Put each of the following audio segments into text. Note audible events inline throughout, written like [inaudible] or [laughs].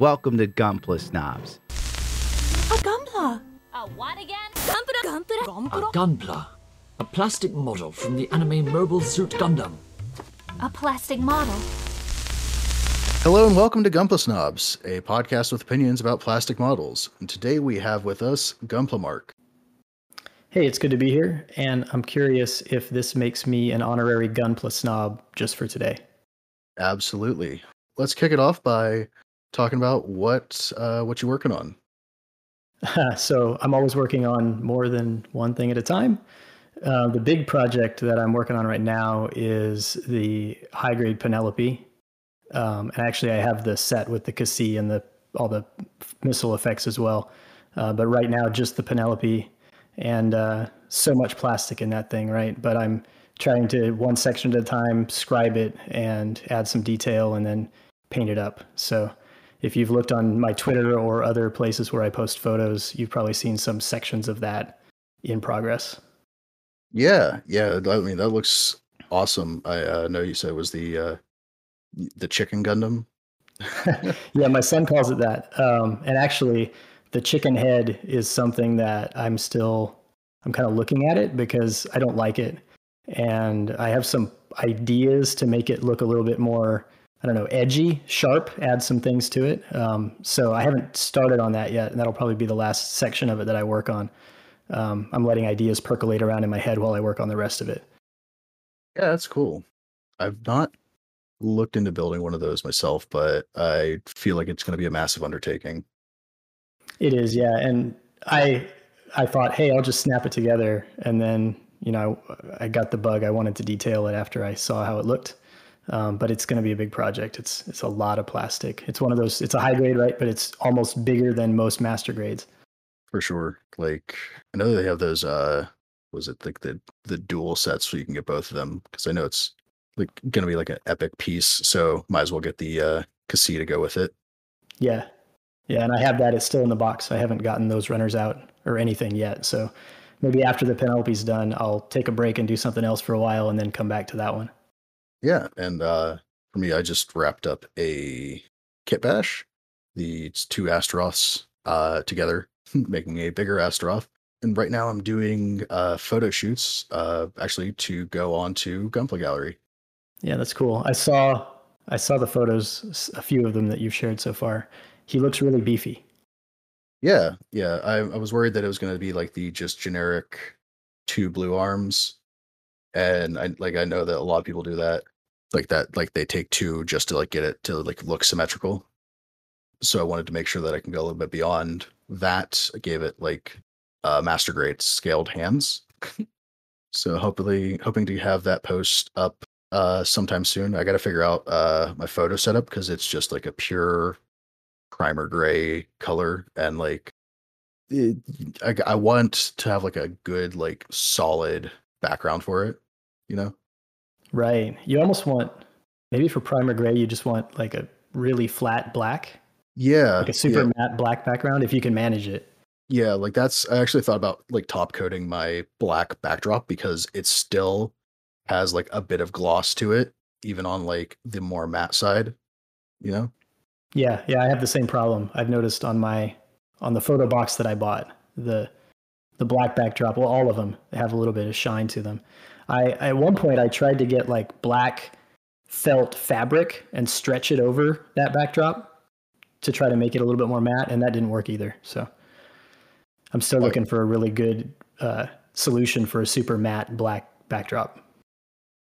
Welcome to Gunpla Snobs. A Gunpla. A what again? Gunpla. Gunpla. A Gunpla. A plastic model from the anime Mobile Suit Gundam. A plastic model. Hello and welcome to Gunpla Snobs, a podcast with opinions about plastic models. And today we have with us Gunpla Mark. Hey, it's good to be here, and I'm curious if this makes me an honorary Gunpla snob just for today. Absolutely. Let's kick it off by talking about what uh, what you're working on. [laughs] so I'm always working on more than one thing at a time. Uh, the big project that I'm working on right now is the high grade Penelope, um, and actually I have the set with the Xi and the all the missile effects as well. Uh, but right now, just the Penelope, and uh, so much plastic in that thing, right? But I'm trying to one section at a time scribe it and add some detail and then paint it up. So if you've looked on my Twitter or other places where I post photos, you've probably seen some sections of that in progress. Yeah, yeah. I mean, that looks awesome. I uh, know you said it was the uh, the chicken Gundam. [laughs] yeah, my son calls it that. Um, and actually, the chicken head is something that I'm still I'm kind of looking at it because I don't like it, and I have some ideas to make it look a little bit more I don't know, edgy, sharp, add some things to it. Um, so I haven't started on that yet, and that'll probably be the last section of it that I work on. Um, I'm letting ideas percolate around in my head while I work on the rest of it. Yeah, that's cool. I've not looked into building one of those myself, but I feel like it's going to be a massive undertaking. It is, yeah. And I I thought, hey, I'll just snap it together, and then you know I got the bug. I wanted to detail it after I saw how it looked. Um, but it's going to be a big project. It's it's a lot of plastic. It's one of those. It's a high grade, right? But it's almost bigger than most master grades. For sure. Like I know they have those. uh Was it like the the dual sets so you can get both of them? Because I know it's like going to be like an epic piece. So might as well get the uh Xi to go with it. Yeah, yeah, and I have that. It's still in the box. I haven't gotten those runners out or anything yet. So maybe after the Penelope's done, I'll take a break and do something else for a while, and then come back to that one. Yeah, and uh, for me, I just wrapped up a kit bash. The two Astaroths uh, together, [laughs] making a bigger Astaroth. And right now, I'm doing uh, photo shoots, uh, actually, to go on to Gunpla Gallery. Yeah, that's cool. I saw I saw the photos, a few of them that you've shared so far. He looks really beefy. Yeah, yeah. I, I was worried that it was going to be like the just generic two blue arms, and I like I know that a lot of people do that like that like they take two just to like get it to like look symmetrical. So i wanted to make sure that i can go a little bit beyond that. I gave it like uh master grade scaled hands. [laughs] So hopefully hoping to have that post up uh sometime soon. I gotta figure out uh my photo setup because it's just like a pure primer gray color and like it, I, I want to have like a good like solid background for it you know Right. You almost want maybe for primer gray, you just want like a really flat black. Yeah. Like a super yeah. matte black background if you can manage it. Yeah, like that's I actually thought about like top coating my black backdrop because it still has like a bit of gloss to it, even on like the more matte side, you know? Yeah, yeah, I have the same problem. I've noticed on my on the photo box that I bought, the the black backdrop, well all of them have a little bit of shine to them. I at one point I tried to get like black felt fabric and stretch it over that backdrop to try to make it a little bit more matte, and that didn't work either. So I'm still looking for a really good uh, solution for a super matte black backdrop.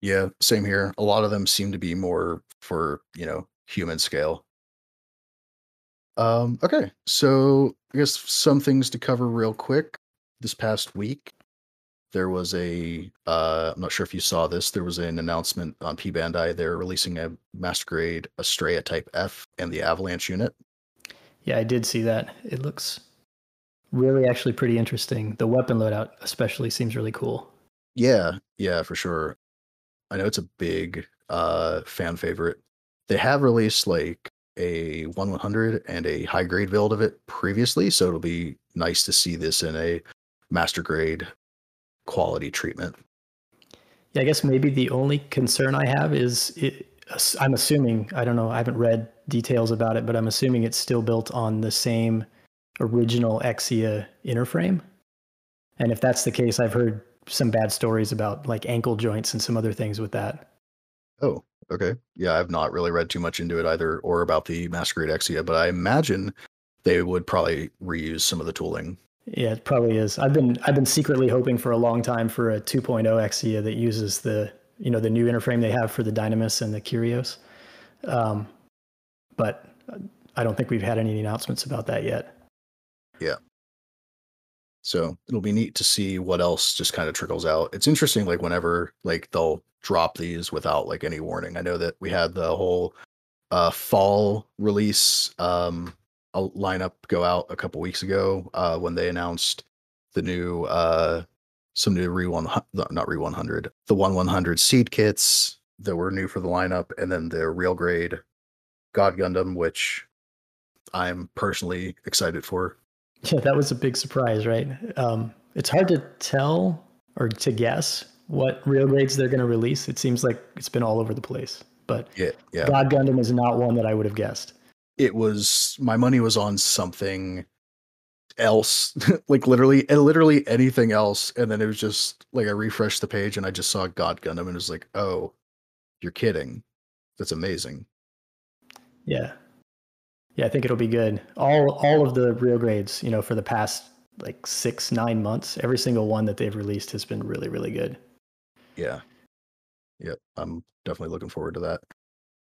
Yeah, same here. A lot of them seem to be more for you know human scale. Um, okay, so I guess some things to cover real quick. This past week, there was a uh, I'm not sure if you saw this. There was an announcement on P Bandai. They're releasing a master grade Astraea Type F and the Avalanche unit. Yeah, I did see that. It looks really actually pretty interesting. The weapon loadout especially seems really cool. Yeah, yeah, for sure. I know it's a big uh, fan favorite. They have released like a 1 100 and a high grade build of it previously, so it'll be nice to see this in a master grade quality treatment. Yeah, I guess maybe the only concern I have is it, I'm assuming I don't know. I haven't read details about it, but I'm assuming it's still built on the same original Exia interframe. And if that's the case, I've heard some bad stories about like ankle joints and some other things with that. Oh, okay. Yeah, I've not really read too much into it either, or about the master grade Exia, but I imagine they would probably reuse some of the tooling. Yeah, it probably is. I've been I've been secretly hoping for a long time for a 2.0 Exia that uses the you know the new interframe they have for the Dynames and the Kyrios, um, but I don't think we've had any announcements about that yet. Yeah. So it'll be neat to see what else just kind of trickles out. It's interesting, like whenever like they'll drop these without like any warning. I know that we had the whole uh fall release um lineup go out a couple weeks ago uh when they announced the new uh some new re one not re 100 the one 100 seed kits that were new for the lineup and then the real grade god gundam which i'm personally excited for Yeah, that was a big surprise, right? Um, it's hard to tell or to guess what real grades they're going to release. It seems like it's been all over the place, but yeah yeah God Gundam is not one that I would have guessed. It was my money was on something else [laughs] like literally and literally anything else and then it was just like i refreshed the page and i just saw god gundam and it was like oh you're kidding that's amazing Yeah. Yeah, I think it'll be good. All all of the real grades, you know, for the past like 6 9 months, every single one that they've released has been really really good. yeah yep i'm definitely looking forward to that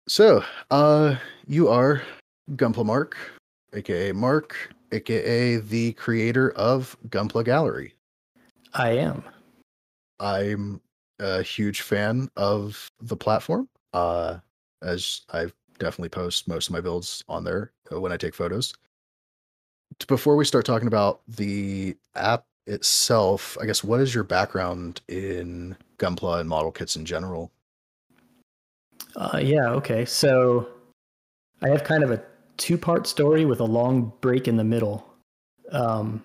so uh you are gunpla mark aka mark aka the creator of gunpla gallery I am. I'm a huge fan of the platform. Uh, as I definitely post most of my builds on there uh, when I take photos. Before we start talking about the app itself, I guess what is your background in Gunpla and model kits in general? Uh, yeah, okay. So I have kind of a two part story with a long break in the middle. Um,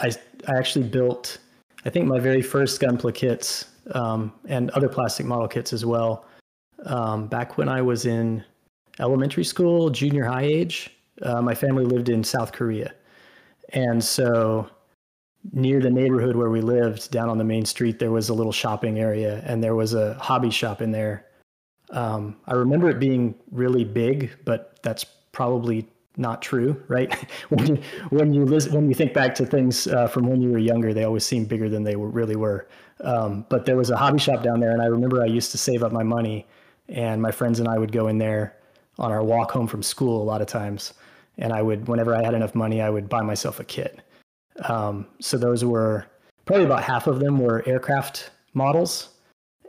I, I actually built, I think, my very first Gunpla kits um, and other plastic model kits as well um, back when I was in elementary school, junior high age. Uh, my family lived in South Korea. And so near the neighborhood where we lived, down on the main street, there was a little shopping area and there was a hobby shop in there um, I remember it being really big, but that's probably not true, right? [laughs] when you when you listen, when you think back to things uh, from when you were younger, they always seem bigger than they were, really were. Um, but there was a hobby shop down there, and I remember I used to save up my money, and my friends and I would go in there on our walk home from school a lot of times, and I would, whenever I had enough money, I would buy myself a kit. Um, so those were probably about half of them were aircraft models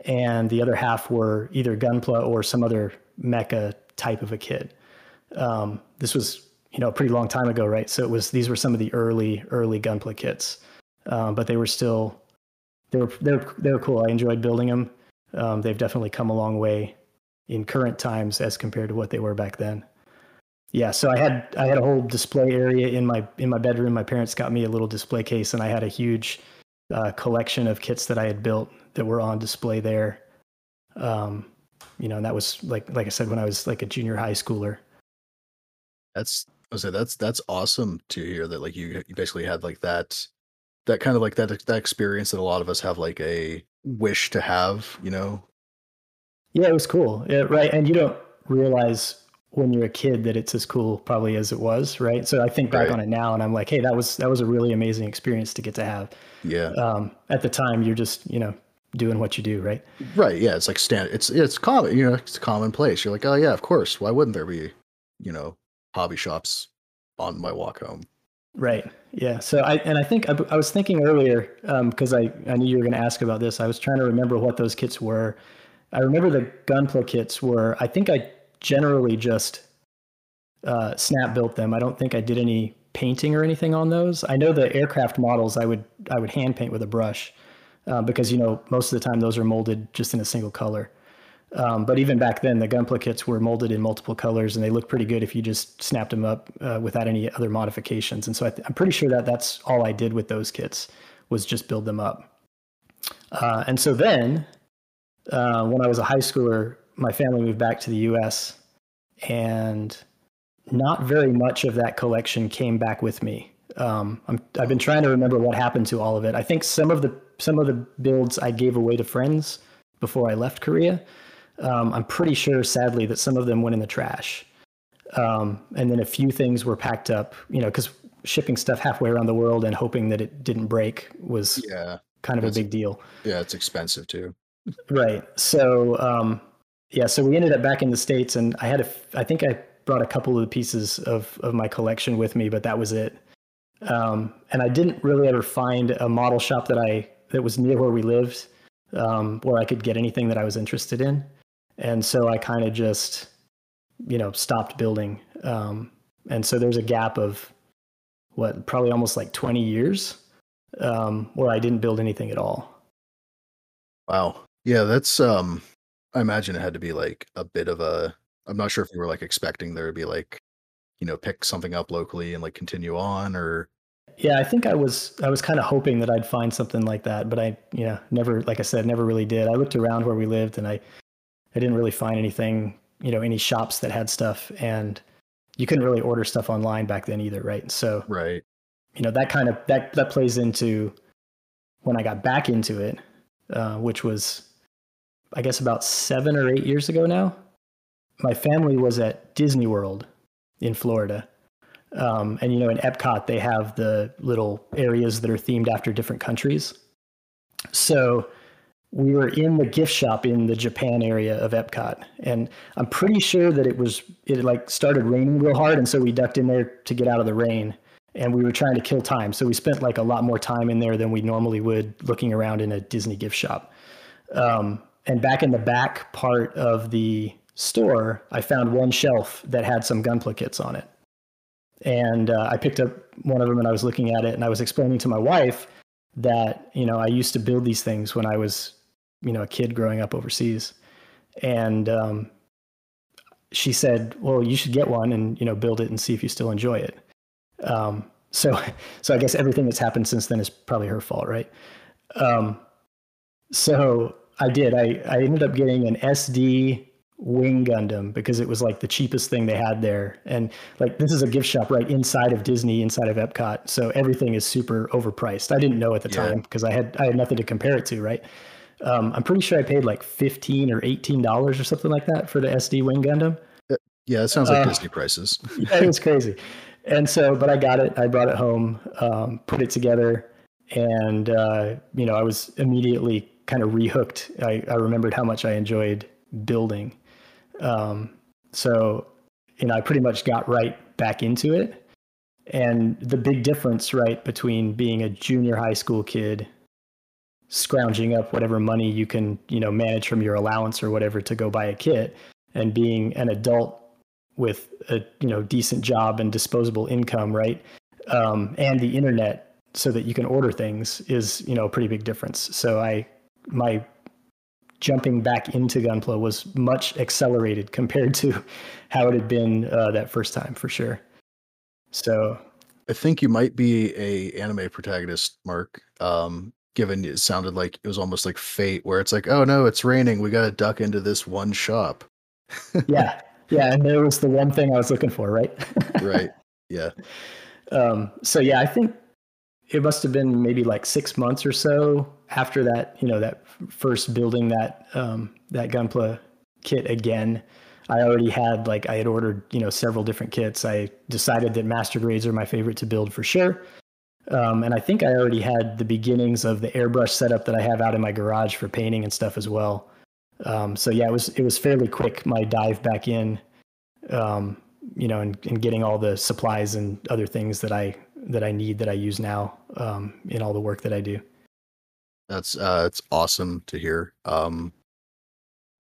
and the other half were either Gunpla or some other mecha type of a kit. Um, this was, you know, a pretty long time ago, right? So it was these were some of the early early Gunpla kits, um, but they were still they were they were they were cool. I enjoyed building them. Um, they've definitely come a long way in current times as compared to what they were back then. Yeah, so I had I had a whole display area in my in my bedroom. My parents got me a little display case, and I had a huge uh, collection of kits that I had built that were on display there. Um, you know, and that was like like I said when I was like a junior high schooler. That's I was say that's that's awesome to hear that like you you basically had like that that kind of like that that experience that a lot of us have like a wish to have, you know. Yeah, it was cool. Yeah, right. And you don't realize when you're a kid that it's as cool probably as it was, right? So I think back Right. on it now and I'm like, hey, that was that was a really amazing experience to get to have. Yeah. Um, at the time, you're just you know doing what you do, right? Right. Yeah. It's like stand. It's it's common. You know, it's commonplace. You're like, oh yeah, of course. Why wouldn't there be, you know, hobby shops on my walk home? Right. Yeah. So I and I think I, I was thinking earlier because I I knew you were going to ask about this. I was trying to remember what those kits were. I remember the Gunpla kits were. I think I generally just uh, snap built them. I don't think I did any painting or anything on those. I know the aircraft models I would I would hand paint with a brush uh, because you know most of the time those are molded just in a single color. Um, but even back then, the Gunpla kits were molded in multiple colors, and they look pretty good if you just snapped them up uh, without any other modifications. And so I I'm pretty sure that that's all I did with those kits was just build them up. Uh, and so then, uh, when I was a high schooler, my family moved back to the U.S. and not very much of that collection came back with me. Um, I'm, I've been trying to remember what happened to all of it. I think some of the some of the builds I gave away to friends before I left Korea. Um, I'm pretty sure, sadly, that some of them went in the trash. Um, and then a few things were packed up, you know, because shipping stuff halfway around the world and hoping that it didn't break was Yeah. kind of a big deal. Yeah, it's expensive too. Right. So, um, yeah, so we ended up back in the States and I had a, I think I brought a couple of the pieces of, of my collection with me, but that was it. Um, and I didn't really ever find a model shop that I, that was near where we lived, um, where I could get anything that I was interested in. And so I kind of just, you know, stopped building. Um, and so there's a gap of what, probably almost like 20 years, um, where I didn't build anything at all. Wow. Yeah, that's um I imagine it had to be like a bit of a I'm not sure if you were like expecting there to be like, you know, pick something up locally and like continue on or Yeah, I think I was I was kind of hoping that I'd find something like that, but I you know never like I said never really did. I looked around where we lived and I I didn't really find anything you know any shops that had stuff and you couldn't really order stuff online back then either, right? So right. you know that kind of that that plays into when I got back into it, uh, which was I guess about seven or eight years ago now. My family was at Disney World in Florida, um, and you know in Epcot they have the little areas that are themed after different countries. So we were in the gift shop in the Japan area of Epcot, and I'm pretty sure that it was it like started raining real hard, and so we ducked in there to get out of the rain and we were trying to kill time. So we spent like a lot more time in there than we normally would looking around in a Disney gift shop. Um, and back in the back part of the store, I found one shelf that had some Gunpla kits on it. And uh, I picked up one of them and I was looking at it and I was explaining to my wife that, you know, I used to build these things when I was, you know, a kid growing up overseas. And um, she said, well, you should get one and, you know, build it and see if you still enjoy it. Um, so, [laughs] so I guess everything that's happened since then is probably her fault, right? Um, so I did. I, I ended up getting an SD Wing Gundam because it was like the cheapest thing they had there. And like this is a gift shop right inside of Disney, inside of Epcot. So everything is super overpriced. I didn't know at the Yeah. time because I had I had nothing to compare it to, right? Um, I'm pretty sure I paid like fifteen or eighteen dollars or something like that for the SD Wing Gundam. Yeah, it sounds like Uh, Disney prices. yeah, it was crazy. And so, but I got it. I brought it home, um, put it together, and uh, you know, I was immediately kind of rehooked. I, I remembered how much I enjoyed building. Um, so, you know, I pretty much got right back into it. And the big difference, right, between being a junior high school kid, scrounging up whatever money you can, you know, manage from your allowance or whatever to go buy a kit, and being an adult with a you know decent job and disposable income, right? Um, and the internet, so that you can order things, is you know a pretty big difference. So I my jumping back into Gunpla was much accelerated compared to [laughs] how it had been uh, that first time, for sure. So I think you might be a anime protagonist, Mark. Um, given it sounded like it was almost like fate, where it's like, oh no, it's raining. We got to duck into this one shop. yeah, [laughs] yeah, and there was the one thing I was looking for, right? right. [laughs] Yeah. um, so yeah, I think it must have been maybe like six months or so after that, you know, that first building that um, that Gunpla kit again. I already had like I had ordered, you know, several different kits. I decided that master grades are my favorite to build for sure. Um, and I think I already had the beginnings of the airbrush setup that I have out in my garage for painting and stuff as well. Um, so yeah, it was it was fairly quick my dive back in, um, you know, and, and getting all the supplies and other things that I that I need that I use now um, in all the work that I do. That's uh it's awesome to hear. Um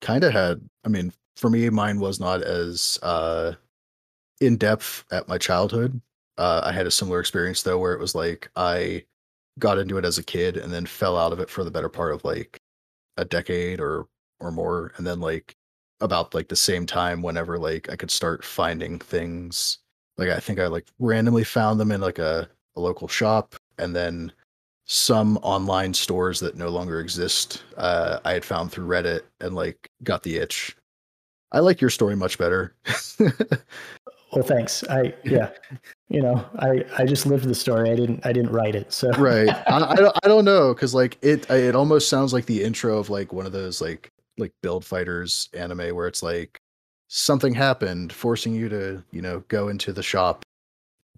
kind of had I mean, for me mine was not as uh in depth at my childhood. Uh I had a similar experience though where it was like I got into it as a kid and then fell out of it for the better part of like a decade or or more and then like about like the same time whenever like I could start finding things like I think I like randomly found them in like a, a local shop and then some online stores that no longer exist uh, i had found through reddit and like got the itch I like your story much better. [laughs] Well, thanks. I yeah, you know, I I just lived the story. I didn't I didn't write it. So right. I, I don't I don't know because like it it almost sounds like the intro of like one of those like like build fighters anime where it's like something happened forcing you to you know go into the shop.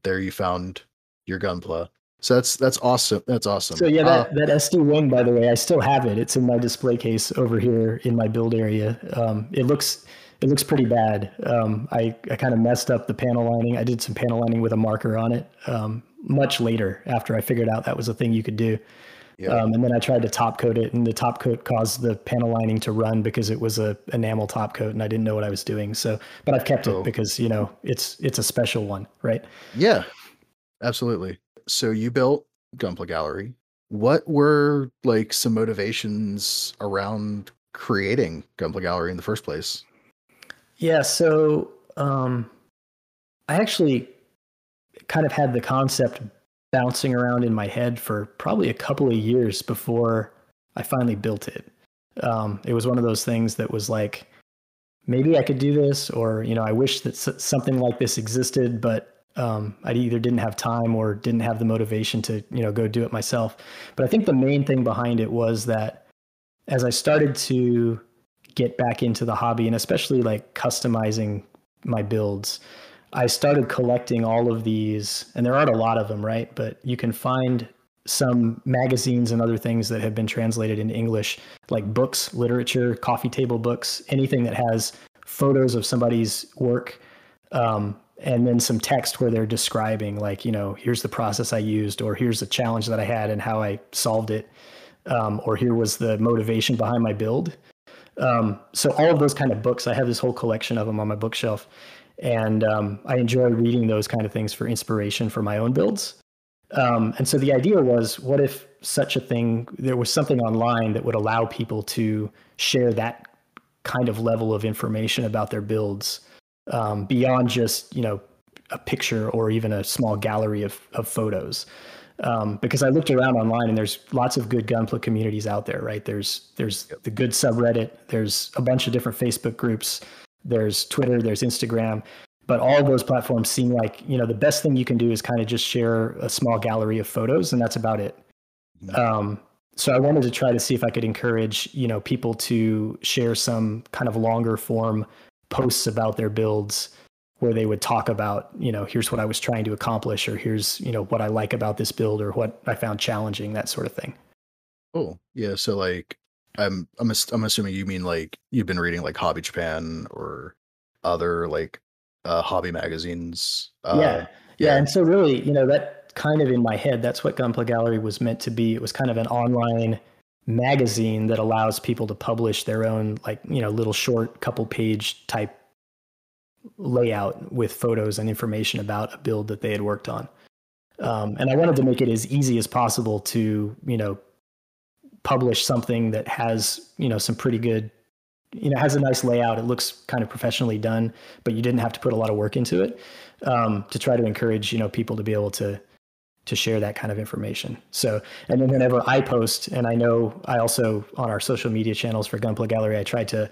There you found your gunpla. So that's that's awesome. That's awesome. So yeah, that, Uh, that SD wing, by the way, I still have it. It's in my display case over here in my build area. Um, it looks it looks pretty bad. Um, I I kind of messed up the panel lining. I did some panel lining with a marker on it um, much later after I figured out that was a thing you could do. yeah. Um, and then I tried to top coat it, and the top coat caused the panel lining to run because it was a enamel top coat, and I didn't know what I was doing. So, but I've kept Oh. it because you know it's it's a special one, right? Yeah, absolutely. So you built Gunpla Gallery. What were like some motivations around creating Gunpla Gallery in the first place? Yeah, so um, I actually kind of had the concept bouncing around in my head for probably a couple of years before I finally built it. Um, it was one of those things that was like, maybe I could do this, or you know, I wish that something like this existed, but um, I either didn't have time or didn't have the motivation to you know go do it myself. But I think the main thing behind it was that as I started to get back into the hobby and especially like customizing my builds, I started collecting all of these, and there aren't a lot of them, right? But you can find some magazines and other things that have been translated into English, like books, literature, coffee table books, anything that has photos of somebody's work, um, and then some text where they're describing, like, you know, here's the process I used, or here's the challenge that I had and how I solved it, um, or here was the motivation behind my build. Um, so all of those kind of books, I have this whole collection of them on my bookshelf, and um, I enjoy reading those kind of things for inspiration for my own builds. Um, and so the idea was, what if such a thing? There was something online that would allow people to share that kind of level of information about their builds um, beyond just you know a picture or even a small gallery of of photos um, because I looked around online and there's lots of good gunpla communities out there, right? There's there's the good subreddit, there's a bunch of different Facebook groups, there's Twitter, there's Instagram, but all of those platforms seem like you know the best thing you can do is kind of just share a small gallery of photos and that's about it. Um, so I wanted to try to see if I could encourage you know people to share some kind of longer form posts about their builds where they would talk about, you know, here's what I was trying to accomplish, or here's, you know, what I like about this build, or what I found challenging, that sort of thing. Oh, yeah. So like, I'm I'm I'm assuming you mean like you've been reading like Hobby Japan or other like uh, hobby magazines. Uh, yeah. yeah. And so, really, you know, that kind of in my head, that's what Gunpla Gallery was meant to be. It was kind of an online magazine that allows people to publish their own, like, you know, little short couple page type layout with photos and information about a build that they had worked on. Um, and I wanted to make it as easy as possible to, you know, publish something that has, you know, some pretty good, you know, has a nice layout. It looks kind of professionally done, but you didn't have to put a lot of work into it um, to try to encourage, you know, people to be able to to share that kind of information. So, and then whenever I post, and I know I also on our social media channels for Gunpla Gallery, I try to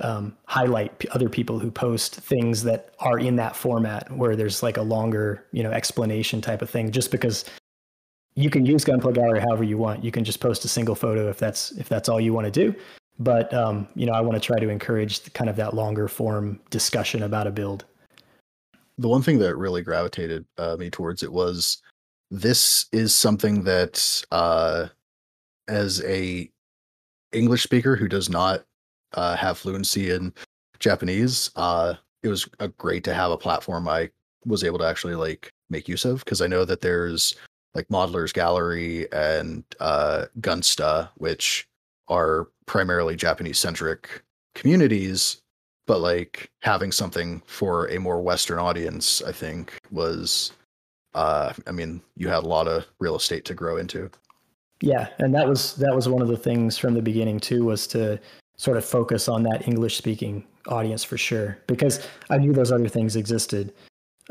um, highlight p- other people who post things that are in that format where there's like a longer, you know, explanation type of thing. Just because you can use Gunpla Gallery however you want, you can just post a single photo if that's if that's all you want to do. But um, you know, I want to try to encourage the, kind of that longer form discussion about a build. the one thing that really gravitated uh, me towards it was this is something that uh, as a english speaker who does not uh, have fluency in japanese uh, it was great to have a platform i was able to actually like make use of because i know that there's like modelers gallery and uh, gunsta which are primarily japanese centric communities but like having something for a more western audience i think was uh i mean you had a lot of real estate to grow into. Yeah, and that was that was one of the things from the beginning too was to sort of focus on that English speaking audience for sure because I knew those other things existed.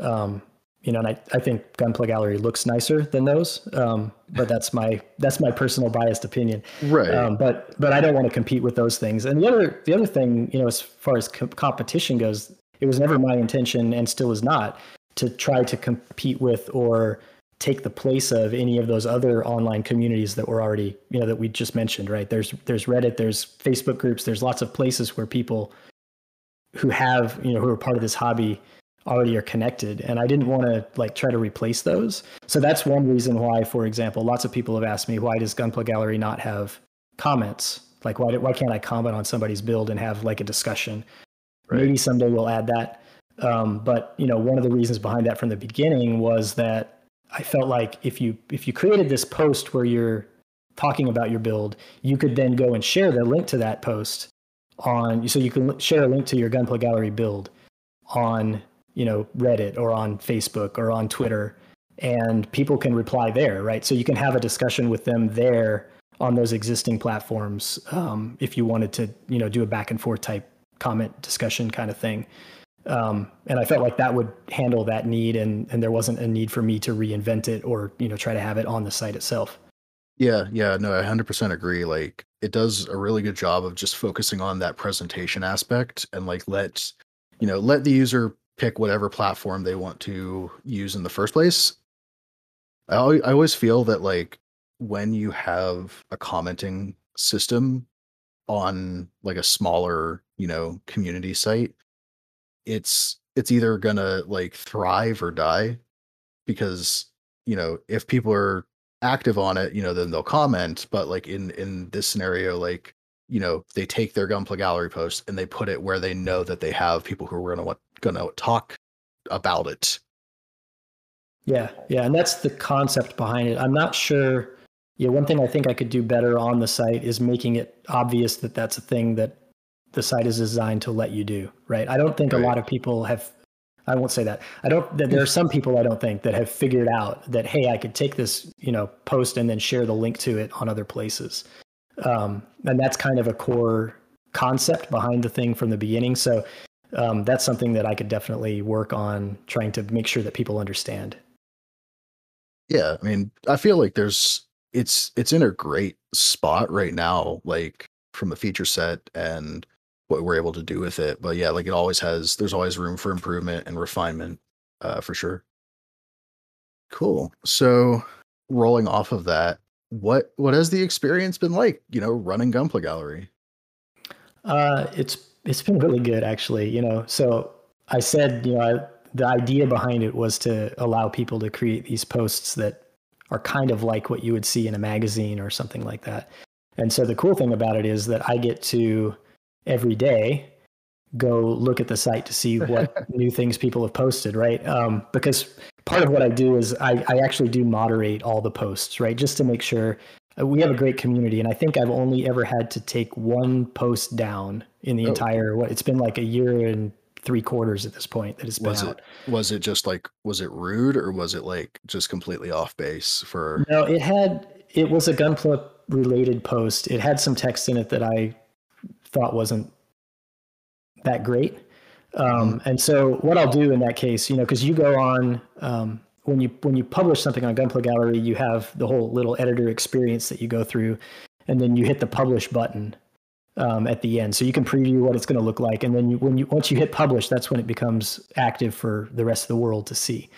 Um, you know, and I, I think Gunpla Gallery looks nicer than those. Um, but that's my that's my personal biased opinion. Right. Um, but but I don't want to compete with those things. And the other the other thing, you know, as far as co- competition goes, it was never my intention, and still is not, to try to compete with or take the place of any of those other online communities that were already you know that we just mentioned right? There's there's reddit there's facebook groups there's lots of places where people who have you know who are part of this hobby already are connected. And i didn't want to like try to replace those. So that's one reason why for example lots of people have asked me why does gunpla gallery not have comments? Like why, why can't i comment on somebody's build and have like a discussion? Right. maybe someday we'll add that. Um, but you know one of the reasons behind that from the beginning was that i felt like if you if you created this post where you're talking about your build you could then go and share the link to that post on so you can share a link to your gunpla gallery build on you know reddit or on facebook or on twitter and people can reply there right? So you can have a discussion with them there on those existing platforms um, if you wanted to you know do a back and forth type comment discussion kind of thing um, and i felt like that would handle that need and and there wasn't a need for me to reinvent it or you know try to have it on the site itself yeah yeah no i 100% agree like it does a really good job of just focusing on that presentation aspect and like let you know let the user pick whatever platform they want to use in the first place. I I always feel that like when you have a commenting system on like a smaller, you know, community site, it's it's either gonna like thrive or die because you know if people are active on it, you know, then they'll comment. But like in in this scenario, like you know, they take their Gunpla gallery post and they put it where they know that they have people who are gonna going to talk about it. Yeah, yeah, and that's the concept behind it. I'm not sure. Yeah, one thing I think I could do better on the site is making it obvious that that's a thing that the site is designed to let you do. Right. I don't think right. a lot of people have. I won't say that. I don't. That there are [laughs] some people I don't think that have figured out that hey, I could take this you know post and then share the link to it on other places. Um, and that's kind of a core concept behind the thing from the beginning. So um, that's something that I could definitely work on trying to make sure that people understand. Yeah, I mean, I feel like there's it's it's in a great spot right now, like from a feature set and what we're able to do with it. But yeah, like it always has there's always room for improvement and refinement, uh, for sure. Cool. So rolling off of that, what what has the experience been like? You know, running Gunpla Gallery. Uh, it's it's been really good actually. You know, so I said, you know, I, the idea behind it was to allow people to create these posts that are kind of like what you would see in a magazine or something like that. And so the cool thing about it is that I get to every day go look at the site to see [laughs] what new things people have posted, right? Um, because part of what I do is I, I actually do moderate all the posts, right? Just to make sure uh, we have a great community. And I think I've only ever had to take one post down in the oh. entire what it's been like a year and three quarters at this point that it's been was out. It, was it just like was it rude or was it like just completely off base for No, it had it was a gunpla related post. It had some text in it that I thought wasn't that great. Um, mm-hmm. and so what I'll do in that case, you know, because you go on um, when you when you publish something on Gunpla Gallery, you have the whole little editor experience that you go through, and then you hit the publish button, um, at the end. So you can preview what it's going to look like, and then you, when you once you hit publish, that's when it becomes active for the rest of the world to see.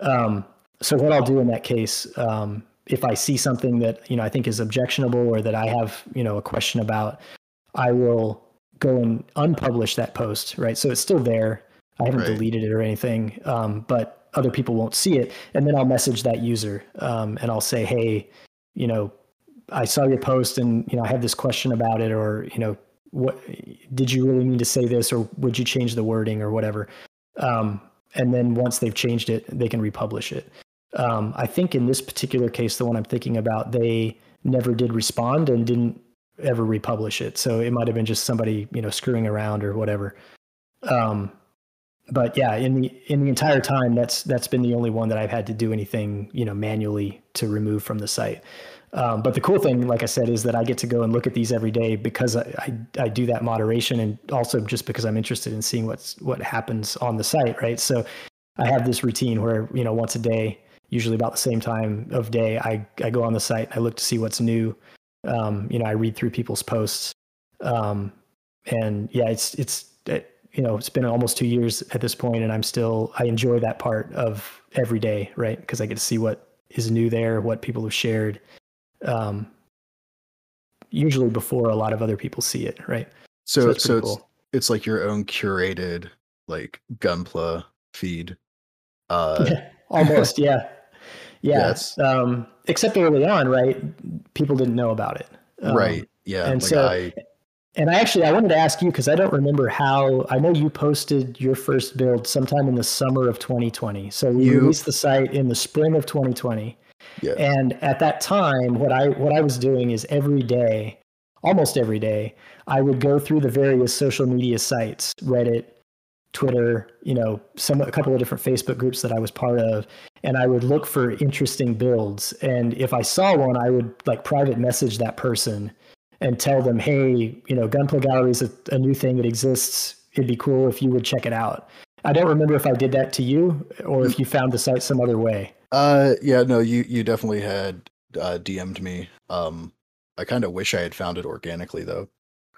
Um, so what I'll do in that case, um, if I see something that you know I think is objectionable or that I have you know a question about, I will go and unpublish that post. Right, so it's still there. I haven't right. deleted it or anything, um, but other people won't see it, and then I'll message that user um, and I'll say, hey, you know, I saw your post and you know I have this question about it or you know what did you really mean to say this or would you change the wording or whatever um, and then once they've changed it they can republish it um, I think in this particular case the one I'm thinking about they never did respond and didn't ever republish it so it might have been just somebody you know screwing around or whatever um, but yeah in the in the entire time that's that's been the only one that I've had to do anything you know manually to remove from the site um, but the cool thing, like I said, is that I get to go and look at these every day because I, I, I, do that moderation and also just because I'm interested in seeing what's what happens on the site, right? So I have this routine where you know once a day, usually about the same time of day, I I go on the site, I look to see what's new. Um, you know, I read through people's posts, um, and yeah, it's it's it, you know it's been almost two years at this point, and I'm still I enjoy that part of every day, right? Because I get to see what is new there, what people have shared. Um, usually before a lot of other people see it, right? So it's so, pretty it's it's like your own curated like Gunpla feed. Uh, [laughs] Almost, yeah. Yeah. Yes. Um, except early on, right? People didn't know about it. Um, right. Yeah. and like so- I And I actually I wanted to ask you because I don't remember how I know you posted your first build sometime in the summer of 2020. So we You- released the site in the spring of 2020. yeah. And at that time, what I what I was doing is every day, almost every day, I would go through the various social media sites, Reddit, Twitter, you know, some a couple of different Facebook groups that I was part of, and I would look for interesting builds. And if I saw one, I would like private message that person and tell them, hey, you know, Gunpla Gallery is a, a new thing that exists. It'd be cool if you would check it out. I don't remember if I did that to you or if you found the site some other way. Uh, yeah, no, you you definitely had uh, DM'd me. Um, I kind of wish I had found it organically though.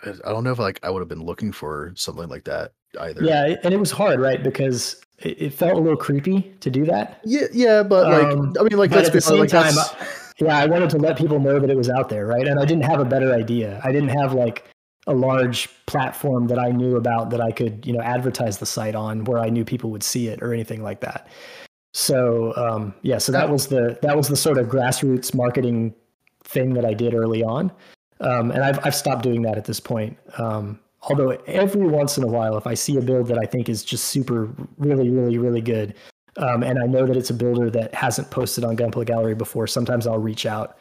I I don't know if like I would have been looking for something like that either. Yeah, and it was hard, right? Because it, it felt a little creepy to do that. yeah, yeah, but like Um, I mean, like let's at the same like, time, that's- Yeah, I wanted to let people know that it was out there, right? And I didn't have a better idea. I didn't have like a large platform that I knew about that I could, you know, advertise the site on where I knew people would see it or anything like that. So, um, yeah, so that was the that was the sort of grassroots marketing thing that I did early on, um, and I've I've stopped doing that at this point. Um, although every once in a while, if I see a build that I think is just super, really, really, really good, um, and I know that it's a builder that hasn't posted on Gunpla Gallery before, sometimes I'll reach out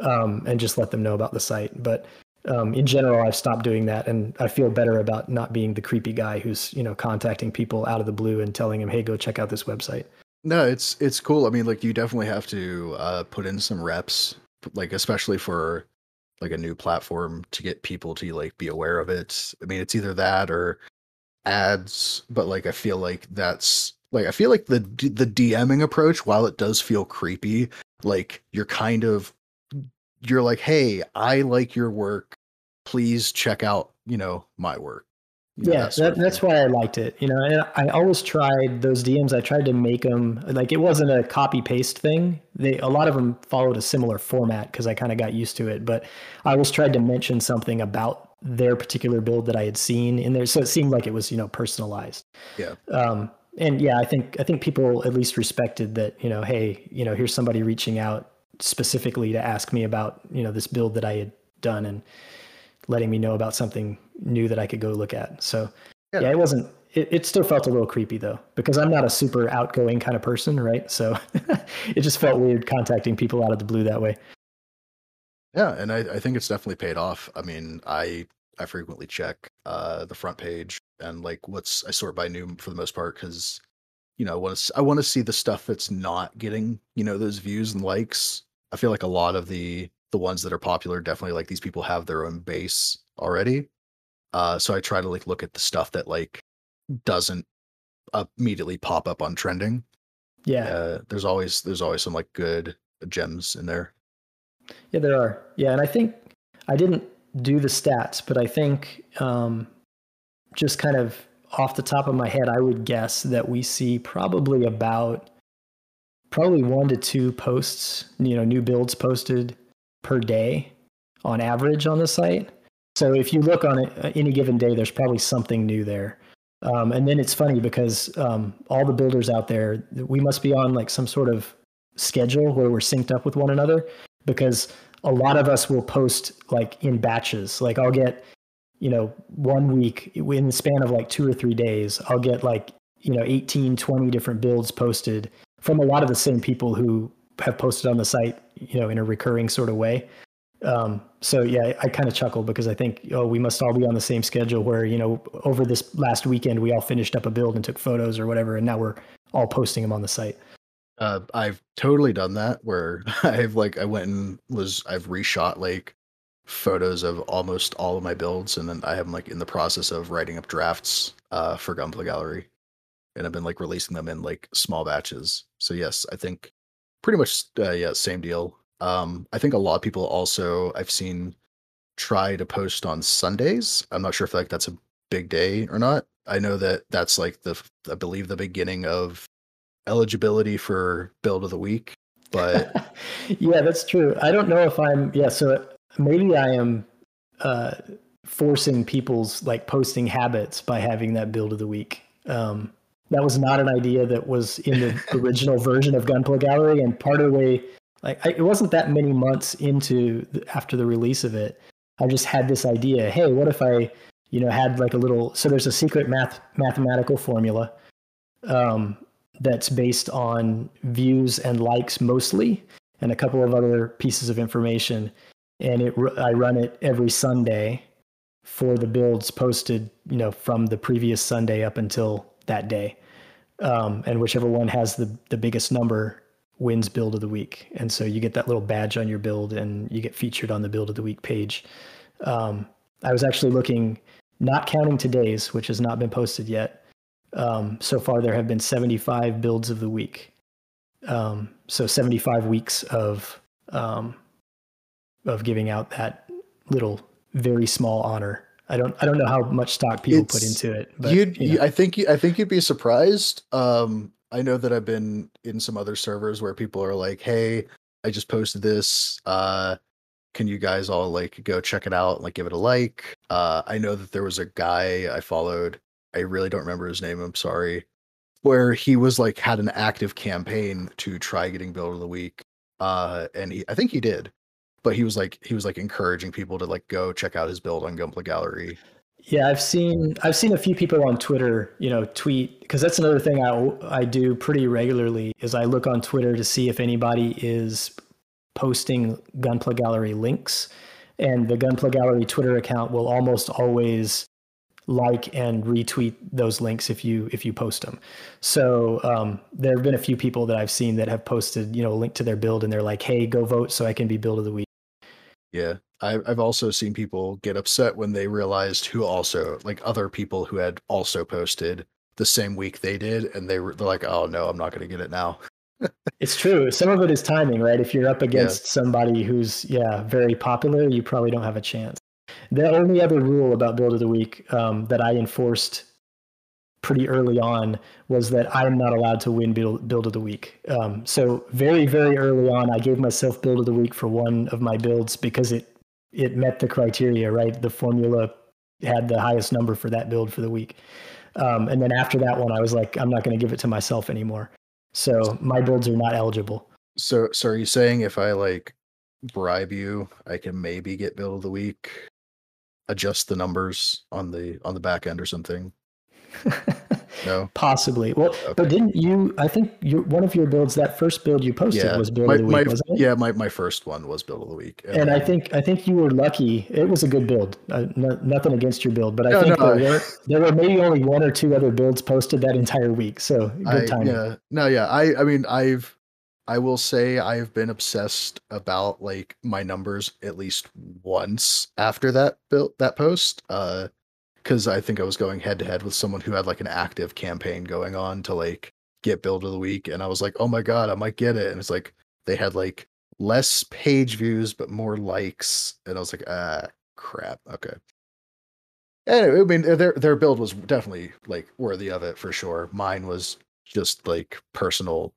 um, and just let them know about the site. But um, in general, I've stopped doing that, and I feel better about not being the creepy guy who's you know contacting people out of the blue and telling them, "Hey, go check out this website." No, it's it's cool. I mean, like you definitely have to uh, put in some reps, like especially for like a new platform to get people to like be aware of it. I mean, it's either that or ads, but like I feel like that's like I feel like the the DMing approach, while it does feel creepy, like you're kind of you're like, hey, I like your work. Please check out, you know, my work. You know, yeah, sort that, that's why I liked it. You know, and I always tried those DMs. I tried to make them like it wasn't a copy paste thing. They a lot of them followed a similar format because I kind of got used to it. But I always tried to mention something about their particular build that I had seen in there, so it seemed like it was you know personalized. Yeah. Um, and yeah, I think I think people at least respected that. You know, hey, you know, here's somebody reaching out specifically to ask me about you know this build that I had done and letting me know about something new that I could go look at. So Yeah. yeah, it wasn't. It, it still felt a little creepy though because I'm not a super outgoing kind of person, right? So [laughs] it just felt weird contacting people out of the blue that way. Yeah, and I, I think it's definitely paid off. I mean, I I frequently check uh the front page and like what's I sort by new for the most part because you know I want to I want to see the stuff that's not getting you know those views and likes. I feel like a lot of the the ones that are popular definitely like these people have their own base already. Uh, so I try to like look at the stuff that like doesn't immediately pop up on trending. Yeah, Uh, there's always there's always some like good gems in there. yeah, there are. Yeah, and I think I didn't do the stats, but I think um, just kind of off the top of my head, I would guess that we see probably about probably one to two posts, you know, new builds posted per day on average on the site. So if you look on it uh, any given day, there's probably something new there. Um, and then it's funny because um, all the builders out there, we must be on like some sort of schedule where we're synced up with one another because a lot of us will post like in batches. Like I'll get, you know, one week in the span of like two or three days, I'll get like, you know, 18, 20 different builds posted from a lot of the same people who have posted on the site, you know, in a recurring sort of way. Um, so yeah, I kind of chuckle because I think, oh, we must all be on the same schedule where, you know, over this last weekend, we all finished up a build and took photos or whatever. And now we're all posting them on the site. Uh, I've totally done that where [laughs] I've like I went and was I've reshot like photos of almost all of my builds, and then I am like in the process of writing up drafts uh, for Gunpla Gallery. and I've been like releasing them in like small batches. So yes, I think pretty much uh, yeah, same deal. Um, I think a lot of people also I've seen try to post on Sundays. I'm not sure if like that's a big day or not. I know that that's like the I believe the beginning of eligibility for build of the week, but [laughs] yeah, that's true. I don't know if I'm yeah, so maybe I am uh forcing people's like posting habits by having that build of the week. Um that was not an idea that was in the [laughs] original version of Gunpla Gallery and part of the way like I, it wasn't that many months into the, after the release of it. I just had this idea, hey, what if I you know, had like a little. So there's a secret math mathematical formula um, that's based on views and likes mostly, and a couple of other pieces of information. And it, I run it every Sunday for the builds posted, you know, from the previous Sunday up until that day. Um, and whichever one has the the biggest number wins build of the week. And so you get that little badge on your build, and you get featured on the build of the week page. Um, I was actually looking not counting today's, which has not been posted yet. Um, so far, there have been 75 builds of the week. Um, so 75 weeks of um, of giving out that little, very small honor. I don't I don't know how much stock people it's, put into it. But, you'd, you know. I think I think you'd be surprised. Um, I know that I've been in some other servers where people are like, "Hey, I just posted this. Uh, can you guys all like go check it out like give it a like uh i know that there was a guy i followed i really don't remember his name i'm sorry where he was like had an active campaign to try getting build of the week uh and he i think he did but he was like he was like encouraging people to like go check out his build on gunpla gallery yeah i've seen i've seen a few people on twitter you know tweet because that's another thing i i do pretty regularly is i look on twitter to see if anybody is posting Gunpla Gallery links, and the Gunpla Gallery Twitter account will almost always like and retweet those links if you if you post them. So um, there have been a few people that I've seen that have posted you know a link to their build, and they're like, "Hey, go vote so I can be build of the week." Yeah, I've also seen people get upset when they realized who also like other people who had also posted the same week they did, and they were they're like, "Oh no, I'm not going to get it now." [laughs] it's true. Some of it is timing, right? If you're up against yeah. somebody who's yeah very popular, you probably don't have a chance. The only other rule about build of the week um, that I enforced pretty early on was that I'm not allowed to win build, build of the week. Um, so very very early on, I gave myself build of the week for one of my builds because it it met the criteria. Right, the formula had the highest number for that build for the week. Um, and then after that one, I was like, I'm not going to give it to myself anymore. So my builds are not eligible. So, so are you saying if I like bribe you, I can maybe get build of the week, adjust the numbers on the on the back end or something? No, [laughs] possibly. Well, okay. but didn't you? I think you one of your builds, that first build you posted, yeah, was build my, of the week, my, wasn't it? Yeah, my, my first one was build of the week, and, and I think I think you were lucky. It was a good build. Uh, no, nothing against your build, but I no, think no, there, were, there were maybe only one or two other builds posted that entire week. So good I, timing. Yeah, no, yeah. I I mean I've I will say I've been obsessed about like my numbers at least once after that build that post. Uh because I think I was going head to head with someone who had like an active campaign going on to like get build of the week, and I was like, oh my god, I might get it, and it's like they had like less page views but more likes, and I was like, ah, crap, okay. Anyway, I mean, their their build was definitely like worthy of it for sure. Mine was just like personal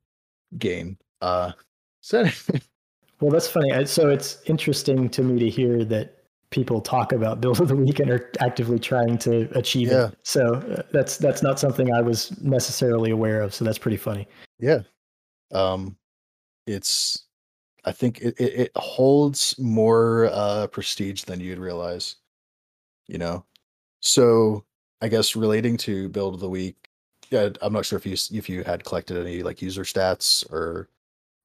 gain. Uh, [laughs] so well, that's funny. So it's interesting to me to hear that people talk about [laughs] build of the week and are actively trying to achieve yeah. it. So uh, that's that's not something I was necessarily aware of. So that's pretty funny. Yeah, um, it's I think it, it, it holds more uh, prestige than you'd realize. You know, so I guess relating to build of the week, yeah, I'm not sure if you if you had collected any like user stats or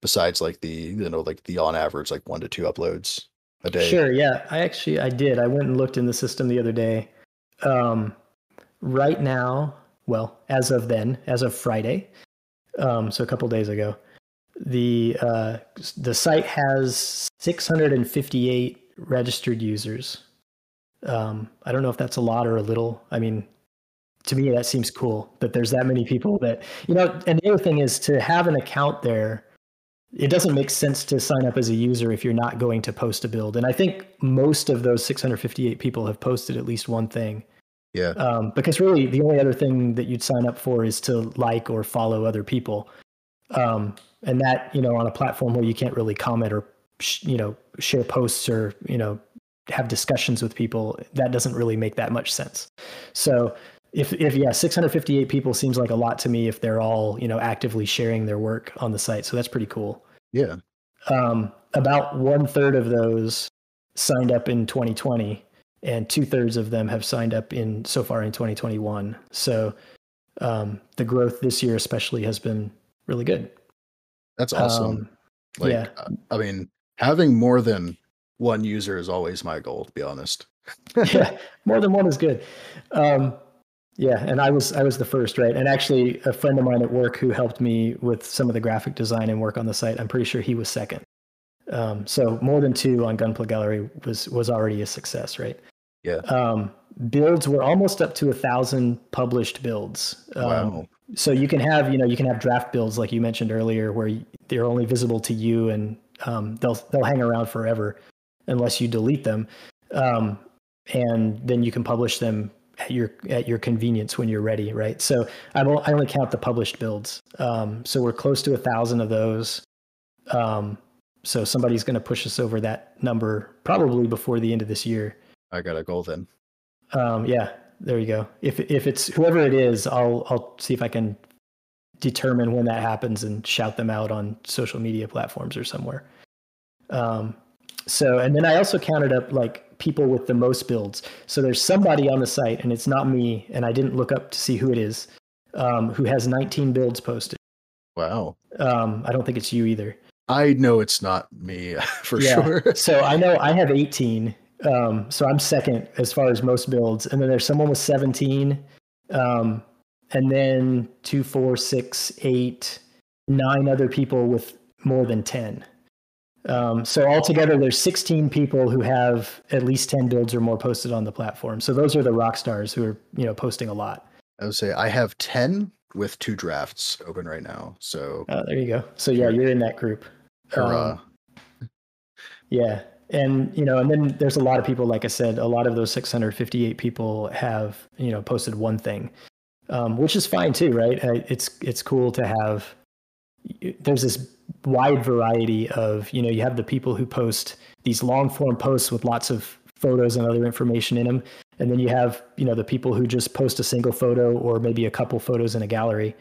besides like the you know like the on average like one to two uploads a day? Sure. Yeah, I actually I did. I went and looked in the system the other day. Um, right now, well, as of then, as of Friday, um, so a couple days ago, the uh, the site has 658 registered users. Um, I don't know if that's a lot or a little. I mean, to me that seems cool that there's that many people that you know and the other thing is to have an account there it doesn't make sense to sign up as a user if you're not going to post a build. And i think most of those 658 people have posted at least one thing. Yeah. um, because really the only other thing that you'd sign up for is to like or follow other people. Um, and that you know on a platform where you can't really comment or sh- you know share posts or you know have discussions with people that doesn't really make that much sense. So if if yeah 658 people seems like a lot to me if they're all you know actively sharing their work on the site so that's pretty cool Yeah. um, about one third of those signed up in 2020 and two thirds of them have signed up in so far in 2021 so um, the growth this year especially has been really good That's awesome. Um, like, yeah. I mean, having more than one user is always my goal, to be honest. [laughs] [laughs] yeah, more than one is good. Um, yeah, and I was I was the first, right? And actually, a friend of mine at work who helped me with some of the graphic design and work on the site, I'm pretty sure he was second. Um, so more than two on Gunpla Gallery was was already a success, right? Yeah. Um, builds were almost up to a thousand published builds. Um, Wow. So you can have you know you can have draft builds like you mentioned earlier, where they're only visible to you and um, they'll they'll hang around forever unless you delete them, um, and then you can publish them at your at your convenience when you're ready, right? So I will I only count the published builds. Um, so we're close to a thousand of those. Um, so somebody's going to push us over that number probably before the end of this year. I got a goal then. Um, yeah, there you go. If if it's whoever it is, I'll I'll see if I can determine when that happens and shout them out on social media platforms or somewhere. Um, so and then I also counted up like people with the most builds. So there's somebody on the site, and it's not me, and I didn't look up to see who it is, um, who has 19 builds posted. Wow. Um, I don't think it's you either. I know it's not me [laughs] for Yeah. sure. so I know I have 18. Um, so I'm second as far as most builds. And then there's someone with 17. Um, and then two, four, six, eight, nine other people with more than 10. Um, so altogether, there's 16 people who have at least 10 builds or more posted on the platform. So those are the rock stars who are, you know, posting a lot. I would say I have 10 with two drafts open right now. So, Uh, there you go. So yeah, you're in that group. hurrah. Um, Yeah. And, you know, and then there's a lot of people, like I said, a lot of those 658 people have, you know, posted one thing, um, which is fine too, right? It's, it's cool to have, there's this wide variety of, you know, you have the people who post these long form posts with lots of photos and other information in them. And then you have, you know, the people who just post a single photo or maybe a couple photos in a gallery.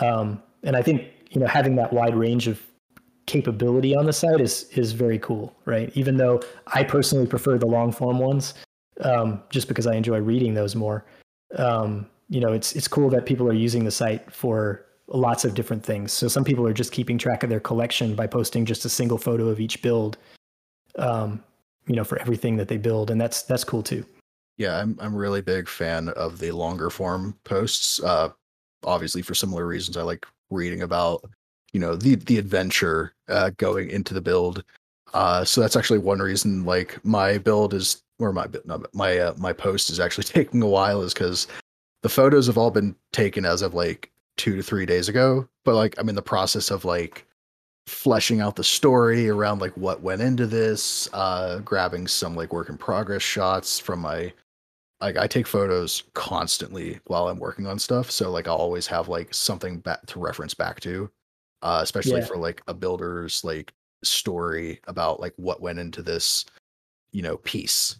Um, and I think, you know, having that wide range of capability on the site is is very cool, right? Even though I personally prefer the long form ones, um, just because I enjoy reading those more. Um, you know, it's it's cool that people are using the site for lots of different things. So some people are just keeping track of their collection by posting just a single photo of each build. Um, you know, for everything that they build, and that's that's cool too. Yeah, I'm I'm really big fan of the longer form posts. Uh obviously for similar reasons. I like reading about, you know, the the adventure uh going into the build. Uh so that's actually one reason like my build is or my my uh, my post is actually [laughs] taking a while is cuz the photos have all been taken as of like 2 to 3 days ago, but like I'm in the process of like fleshing out the story around like what went into this, uh grabbing some like work in progress shots from my like I take photos constantly while I'm working on stuff, so like I'll always have like something back to reference back to, uh, especially Yeah. for like a builder's like story about like what went into this, you know, piece.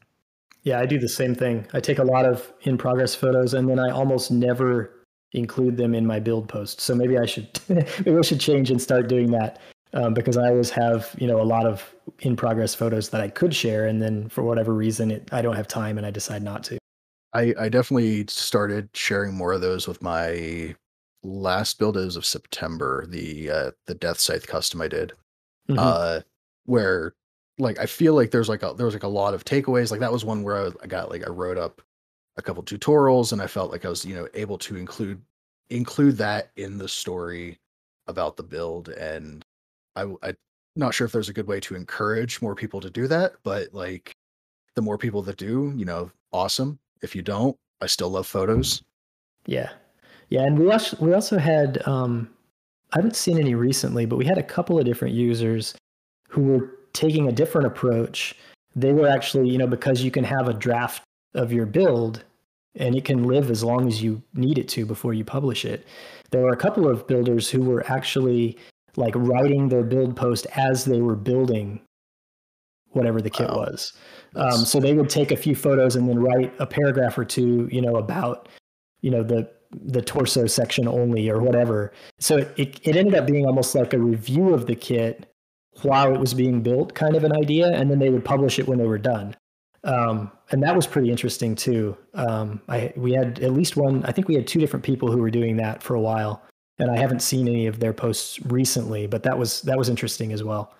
Yeah, I do the same thing. I take a lot of in progress photos and then I almost never include them in my build post. So maybe I should [laughs] maybe I should change and start doing that um, because I always have you know a lot of in progress photos that I could share and then for whatever reason it, I don't have time and I decide not to. I I definitely started sharing more of those with my last build as of September, the uh the Death Scythe custom I did. Mhm. uh where like i feel like there's like a there was like a lot of takeaways like that was one where I, I got like i wrote up a couple tutorials and i felt like i was you know able to include include that in the story about the build and i i'm not sure if there's a good way to encourage more people to do that but like the more people that do you know awesome. If you don't i still love photos. Yeah, yeah, and we also we also had um, I haven't seen any recently, but we had a couple of different users who were taking a different approach. They were actually, you know, because you can have a draft of your build and it can live as long as you need it to before you publish it. There were a couple of builders who were actually like writing their build post as they were building whatever the kit Wow. was. Um, so they would take a few photos and then write a paragraph or two, you know, about you know the the torso section only or whatever. So it, it, it ended up being almost like a review of the kit while it was being built, kind of an idea, and then they would publish it when they were done. Um, and that was pretty interesting too. Um, I we had at least one. I think we had two different people who were doing that for a while, and I haven't seen any of their posts recently. But that was that was interesting as well.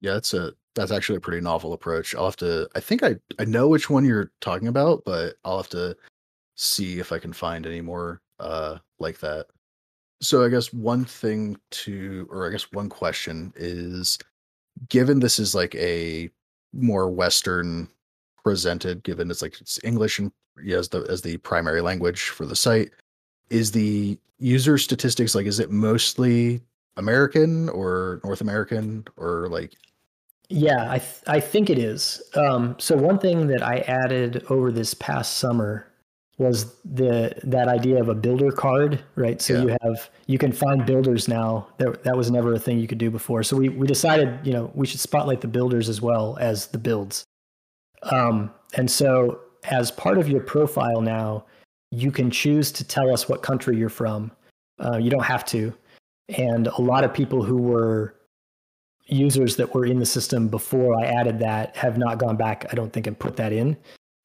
Yeah, that's a that's actually a pretty novel approach. I'll have to. I think I I know which one you're talking about, but I'll have to see if I can find any more uh like that. So I guess one thing to, or I guess one question is, given this is like a more Western presented, given it's like it's English and yeah, as the as the primary language for the site, is the user statistics like is it mostly American or North American or like Yeah, I th- I think it is. Um, so one thing that I added over this past summer was the that idea of a builder card, right? So Yeah. you have you can find builders now. That that was never a thing you could do before. So we we decided, you know, we should spotlight the builders as well as the builds. Um, and so as part of your profile now, you can choose to tell us what country you're from. Uh, you don't have to. And a lot of people who were users that were in the system before I added that have not gone back, I don't think, and put that in.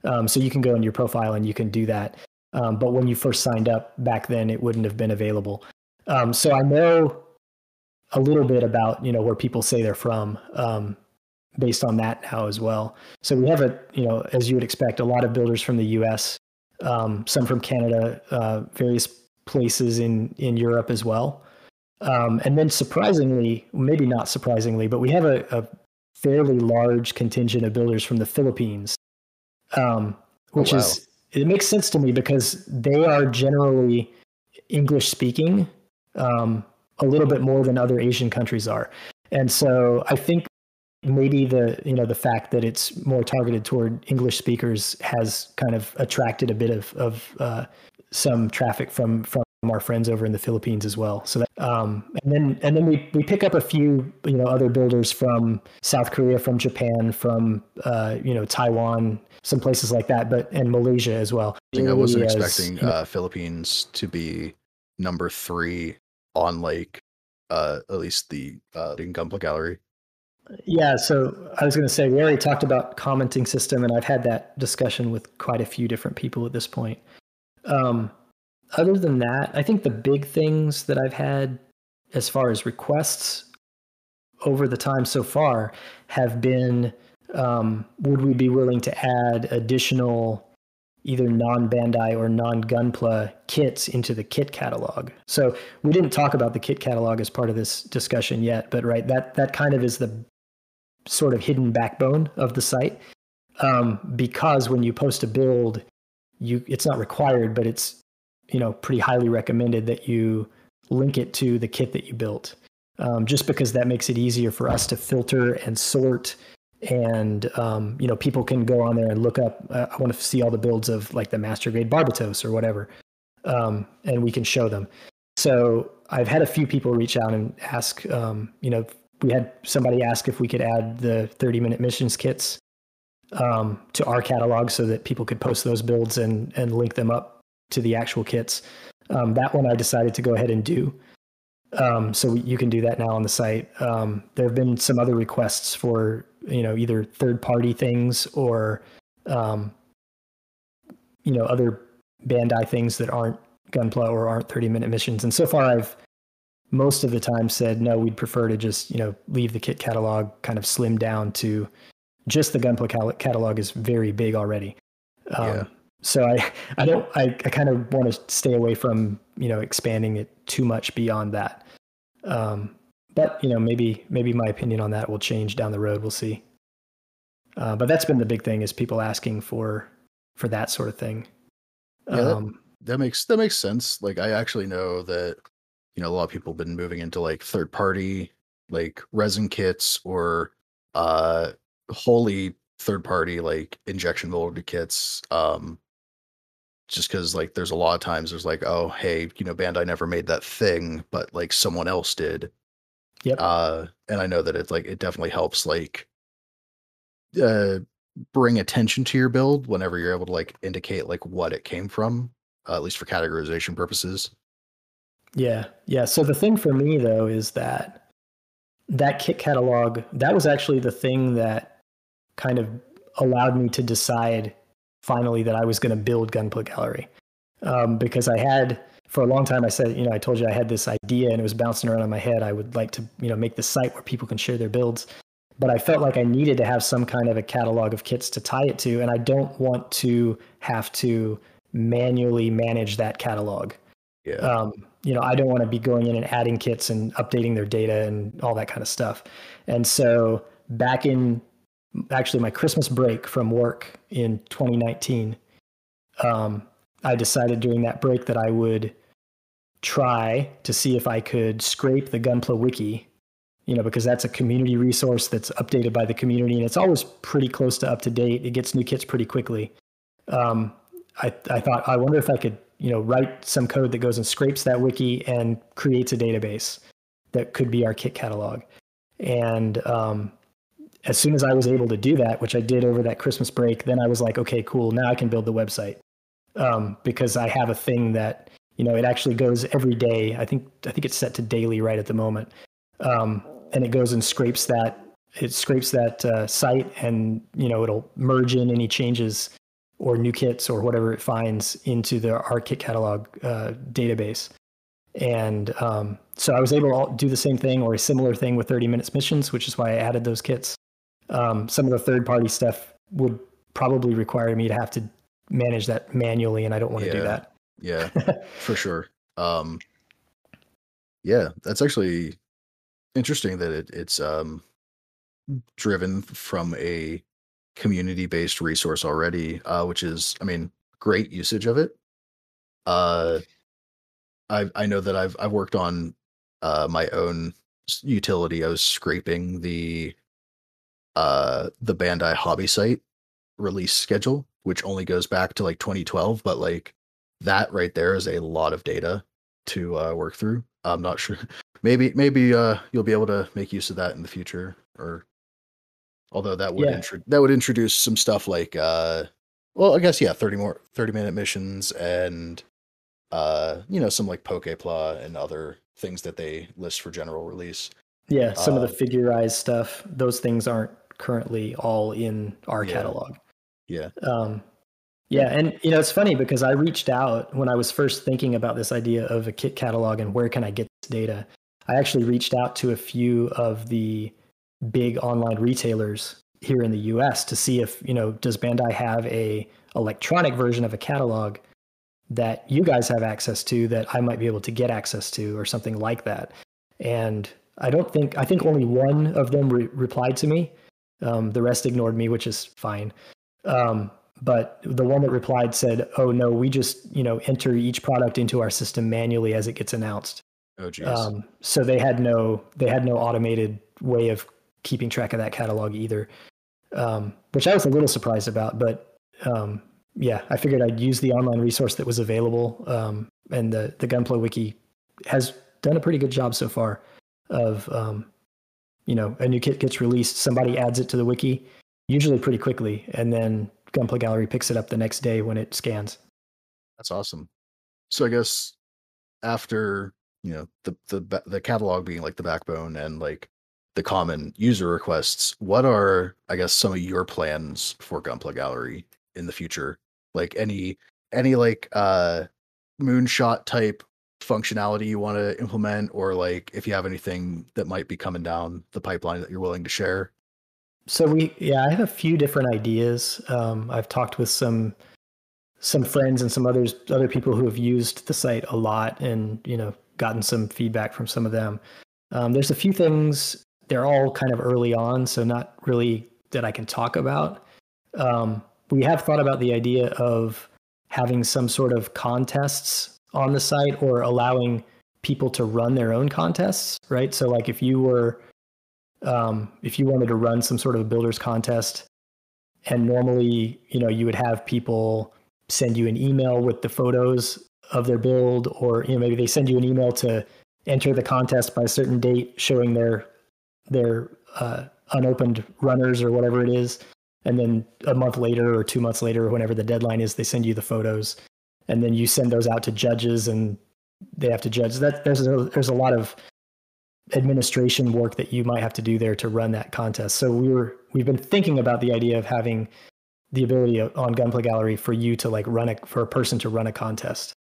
Um, so you can go in your profile and you can do that. Um, but when you first signed up back then, it wouldn't have been available. Um, so I know a little bit about you know where people say they're from um, based on that now as well. So we have a you know as you would expect a lot of builders from the U.S., um, some from Canada, uh, various places in in Europe as well. Um, and then surprisingly, maybe not surprisingly, but we have a, a fairly large contingent of builders from the Philippines, um, which wow. is it makes sense to me because they are generally English speaking um, a little bit more than other Asian countries are, and so I think maybe the you know the fact that it's more targeted toward English speakers has kind of attracted a bit of of uh, some traffic from from our friends over in the Philippines as well. So that, um, and then and then we we pick up a few you know other builders from South Korea, from Japan, from uh, you know Taiwan, some places like that, but and Malaysia as well. I think I wasn't as, expecting uh, Philippines to be number three on like uh at least the uh in Gunpla Gallery. Yeah, so I was going to say we already talked about commenting system, and I've had that discussion with quite a few different people at this point. Um, other than that, I think the big things that I've had as far as requests over the time so far have been um, would we be willing to add additional either non Bandai or non Gunpla kits into the kit catalog? So we didn't talk about the kit catalog as part of this discussion yet, but right, that that kind of is the sort of hidden backbone of the site um, because when you post a build, you it's not required, but it's you know pretty highly recommended that you link it to the kit that you built, um, just because that makes it easier for us to filter and sort. And um, you know, people can go on there and look up. Uh, I want to see all the builds of like the master grade Barbatos or whatever, um, and we can show them. So I've had a few people reach out and ask. Um, you know, we had somebody ask if we could add the 30 minute missions kits um, to our catalog so that people could post those builds and and link them up to the actual kits. Um, that one I decided to go ahead and do. Um, so you can do that now on the site. Um, there have been some other requests for you know either third party things or um, you know other Bandai things that aren't Gunpla or aren't 30 minute missions. And so far I've most of the time said no, we'd prefer to just you know leave the kit catalog kind of slim down to just the Gunpla catalog is very big already. Um, Yeah. So I, I don't, I, I kind of want to stay away from, you know, expanding it too much beyond that. Um, but you know, maybe, maybe my opinion on that will change down the road. We'll see. Uh, but that's been the big thing is people asking for, for that sort of thing. Yeah, that- Um, that makes that makes sense. Like I actually know that you know a lot of people have been moving into like third party like resin kits or uh wholly third party like injection molded kits. Um just because like there's a lot of times there's like oh hey you know Bandai never made that thing but like someone else did Yep. uh and i know that it's like it definitely helps like uh bring attention to your build whenever you're able to like indicate like what it came from uh, at least for categorization purposes Yeah, yeah. So the thing for me though is that that kit catalog that was actually the thing that kind of allowed me to decide finally that I was going to build Gunpla Gallery. Um, because I had for a long time I said you know I told you I had this idea and it was bouncing around in my head. I would like to you know make the site where people can share their builds. But I felt like I needed to have some kind of a catalog of kits to tie it to and I don't want to have to manually manage that catalog yeah um, you know, I don't want to be going in and adding kits and updating their data and all that kind of stuff. And so back in actually my Christmas break from work in 2019, um, I decided during that break that I would try to see if I could scrape the Gunpla wiki, you know, because that's a community resource that's updated by the community and it's always pretty close to up to date. It gets new kits pretty quickly. Um, I, I thought, I wonder if I could you know write some code that goes and scrapes that wiki and creates a database that could be our kit catalog. And um, as soon as i was able to do that which i did over that christmas break then i was like okay cool now i can build the website. Um, because i have a thing that you know it actually goes every day. I think i think it's set to daily right at the moment. Um, and it goes and scrapes that it scrapes that uh, site and you know it'll merge in any changes or new kits or whatever it finds into the our kit catalog uh, database. And um, so I was able to do the same thing or a similar thing with 30 minutes missions, which is why I added those kits. Um, some of the third party stuff would probably require me to have to manage that manually, and I don't want to do that. yeah [laughs] for sure um yeah that's actually interesting that it, it's um driven from a community based resource already uh which is i mean great usage of it uh i i know that i've i've worked on uh my own utility i was scraping the uh the bandai hobby site release schedule which only goes back to like 2012 but like that right there is a lot of data to uh, work through. I'm not sure. [laughs] Maybe maybe uh, you'll be able to make use of that in the future, or although that would Yeah. intro- that would introduce some stuff like uh, well, I guess yeah, 30 more 30 minute missions and uh, you know some like Pokepla and other things that they list for general release. Yeah, some of Uh, the Figure-rise stuff; those things aren't currently all in our Yeah. catalog. Yeah, Um, yeah, and you know it's funny because I reached out when I was first thinking about this idea of a kit catalog and where can I get this data. I actually reached out to a few of the big online retailers here in the U.S. to see if you know does Bandai have a electronic version of a catalog that you guys have access to that I might be able to get access to or something like that. And I don't think I think only one of them re- replied to me. Um, the rest ignored me, which is fine. Um, but the one that replied said, "Oh no, we just you know enter each product into our system manually as it gets announced." oh geez, Um, so they had no they had no automated way of keeping track of that catalog either, um, which I was a little surprised about. But um, yeah, I figured I'd use the online resource that was available, um, and the the Gunpla wiki has done a pretty good job so far of um, you know a new kit gets released, somebody adds it to the wiki, usually pretty quickly, and then Gunpla Gallery picks it up the next day when it scans. that's awesome. So I guess after you know the the the catalog being like the backbone and like the common user requests, what are I guess some of your plans for Gunpla Gallery in the future? Like any any like uh moonshot type functionality you want to implement or like if you have anything that might be coming down the pipeline that you're willing to share So we, yeah, I have a few different ideas. Um, I've talked with some some friends and some others, other people who have used the site a lot, and you know, gotten some feedback from some of them. Um, there's a few things. They're all kind of early on, so not really that I can talk about. Um, we have thought about the idea of having some sort of contests on the site or allowing people to run their own contests, right? So like if you were um, if you wanted to run some sort of a builders contest and normally, you know, you would have people send you an email with the photos of their build or you know maybe they send you an email to enter the contest by a certain date showing their their uh, unopened runners or whatever it is. And then a month later or two months later or whenever the deadline is they send you the photos. And then you send those out to judges and they have to judge. That there's a, there's a lot of administration work that you might have to do there to run that contest. So we were we've been thinking about the idea of having the ability on Gunpla Gallery for you to like run a for a person to run a contest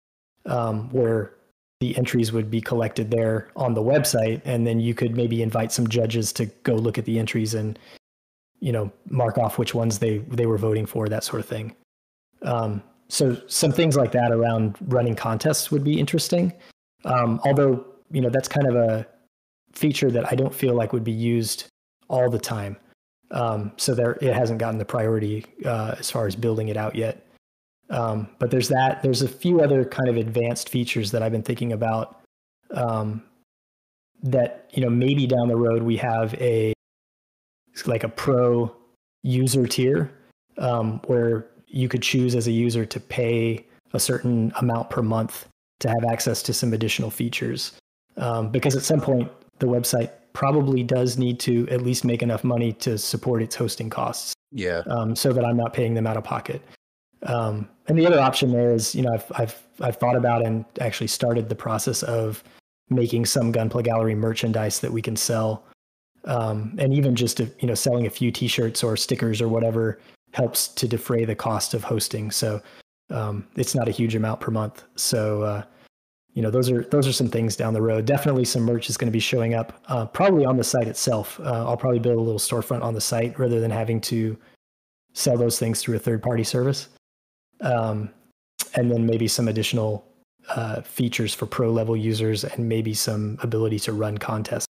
um, where the entries would be collected there on the website and then you could maybe invite some judges to go look at the entries and you know mark off which ones they they were voting for that sort of thing. Um, so some things like that around running contests would be interesting. Um, although you know that's kind of a feature that i don't feel like would be used all the time. Um, so there it hasn't gotten the priority uh, as far as building it out yet um, but there's that. There's a few other kind of advanced features that I've been thinking about. Um, that you know maybe down the road we have a like a pro user tier um, where you could choose as a user to pay a certain amount per month to have access to some additional features. Um, because at some point the website probably does need to at least make enough money to support its hosting costs. Yeah. Um, so that I'm not paying them out of pocket. Um, and the other option there is, you know, I've, I've, I've thought about and actually started the process of making some Gunpla Gallery merchandise that we can sell. Um, and even just, to, you know, selling a few t-shirts or stickers or whatever helps to defray the cost of hosting. So um, it's not a huge amount per month. So, uh, you know, those are, those are some things down the road. Definitely some merch is going to be showing up uh, probably on the site itself. Uh, I'll probably build a little storefront on the site rather than having to sell those things through a third party service um, and then maybe some additional uh, features for pro level users and maybe some ability to run contests.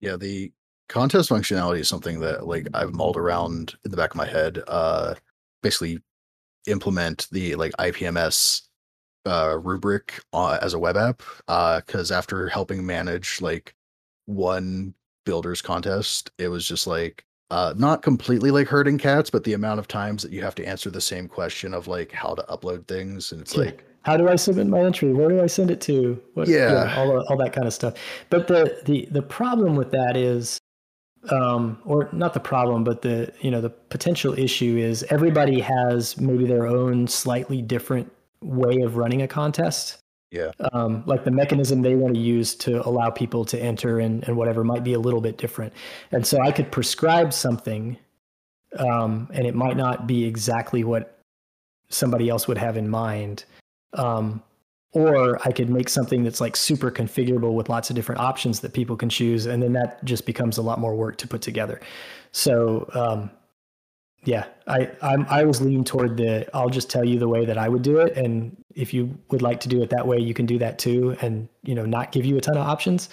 Yeah, the contest functionality is something that like I've mulled around in the back of my head. Uh, basically, implement the like IPMS uh, rubric uh, as a web app. Uh because uh, after helping manage like one builders contest, it was just like uh, not completely like herding cats, but the amount of times that you have to answer the same question of like how to upload things, and it's yeah. like, how do I submit my entry? Where do I send it to? What, yeah, all all that kind of stuff. But the the the problem with that is, um, or not the problem, but the you know the potential issue is everybody has maybe their own slightly different way of running a contest. Yeah. Um, like the mechanism they want to use to allow people to enter and, and whatever might be a little bit different. And so I could prescribe something um, and it might not be exactly what somebody else would have in mind. Um, or I could make something that's like super configurable with lots of different options that people can choose. And then that just becomes a lot more work to put together. So, um, yeah, I I'm, I was leaning toward the I'll just tell you the way that I would do it, and if you would like to do it that way, you can do that too, and you know not give you a ton of options.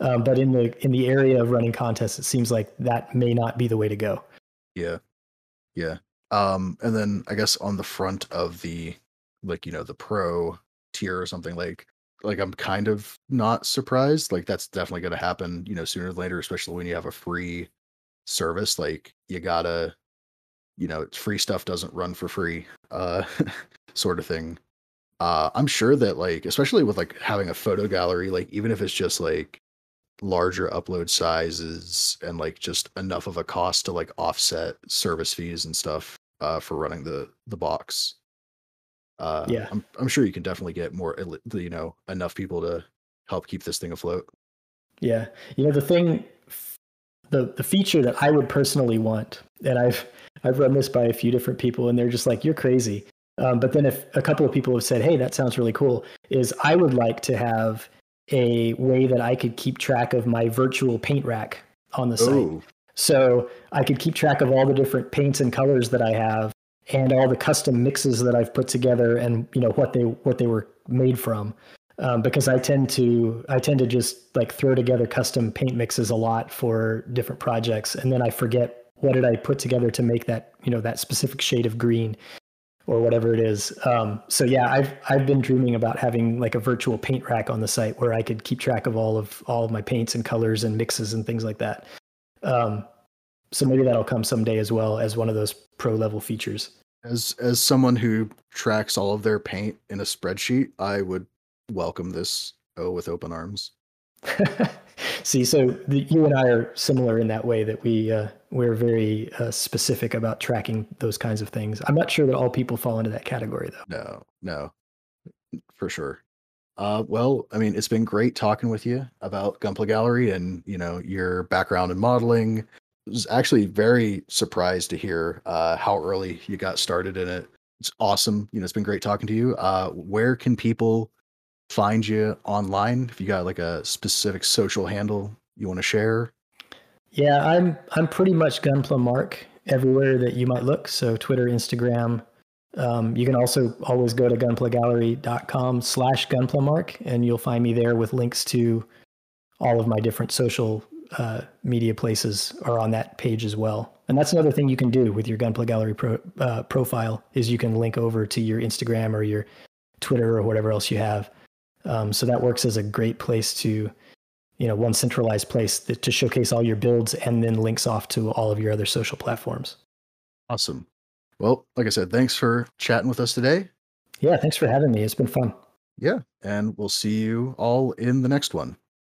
Um, but in the in the area of running contests, it seems like that may not be the way to go. Yeah, yeah. Um, and then I guess on the front of the like you know the pro tier or something like like I'm kind of not surprised. Like that's definitely going to happen, you know, sooner or later, especially when you have a free service. Like you gotta you know, free stuff doesn't run for free, uh, [laughs] sort of thing. Uh, I'm sure that like, especially with like having a photo gallery, like even if it's just like larger upload sizes and like just enough of a cost to like offset service fees and stuff uh, for running the the box. Uh, yeah, I'm I'm sure you can definitely get more, you know, enough people to help keep this thing afloat. Yeah, you know the thing, the the feature that I would personally want, and I've I've run this by a few different people, and they're just like, "You're crazy." Um, but then if a couple of people have said, "Hey, that sounds really cool," is I would like to have a way that I could keep track of my virtual paint rack on the site. Ooh. So I could keep track of all the different paints and colors that I have and all the custom mixes that I've put together and you know what they what they were made from. Um, because I tend to I tend to just like throw together custom paint mixes a lot for different projects and then I forget what did I put together to make that you know that specific shade of green. Or whatever it is. Um, so yeah, I've I've been dreaming about having like a virtual paint rack on the site where I could keep track of all of all of my paints and colors and mixes and things like that. Um, so maybe that'll come someday as well as one of those pro level features. As as someone who tracks all of their paint in a spreadsheet, I would welcome this oh with open arms. [laughs] See, so the, you and I are similar in that way that we uh, we're very uh, specific about tracking those kinds of things. I'm not sure that all people fall into that category, though. No, no, for sure. Uh, well, I mean, it's been great talking with you about Gunpla Gallery and you know your background in modeling. I was actually very surprised to hear uh, how early you got started in it. It's awesome. You know, it's been great talking to you. Uh, where can people find you online? If you got like a specific social handle you want to share? Yeah, I'm I'm pretty much Gunpla Mark everywhere that you might look. So Twitter, Instagram. Um, you can also always go to gunplagallery.com slash gunplamark and you'll find me there with links to all of my different social uh, media places are on that page as well. And that's another thing you can do with your Gunpla Gallery pro, uh, profile is you can link over to your Instagram or your Twitter or whatever else you have. Um, so that works as a great place to, you know, one centralized place that, to showcase all your builds and then links off to all of your other social platforms. Awesome. Well, like I said, thanks for chatting with us today. Yeah, thanks for having me. It's been fun. Yeah, and we'll see you all in the next one.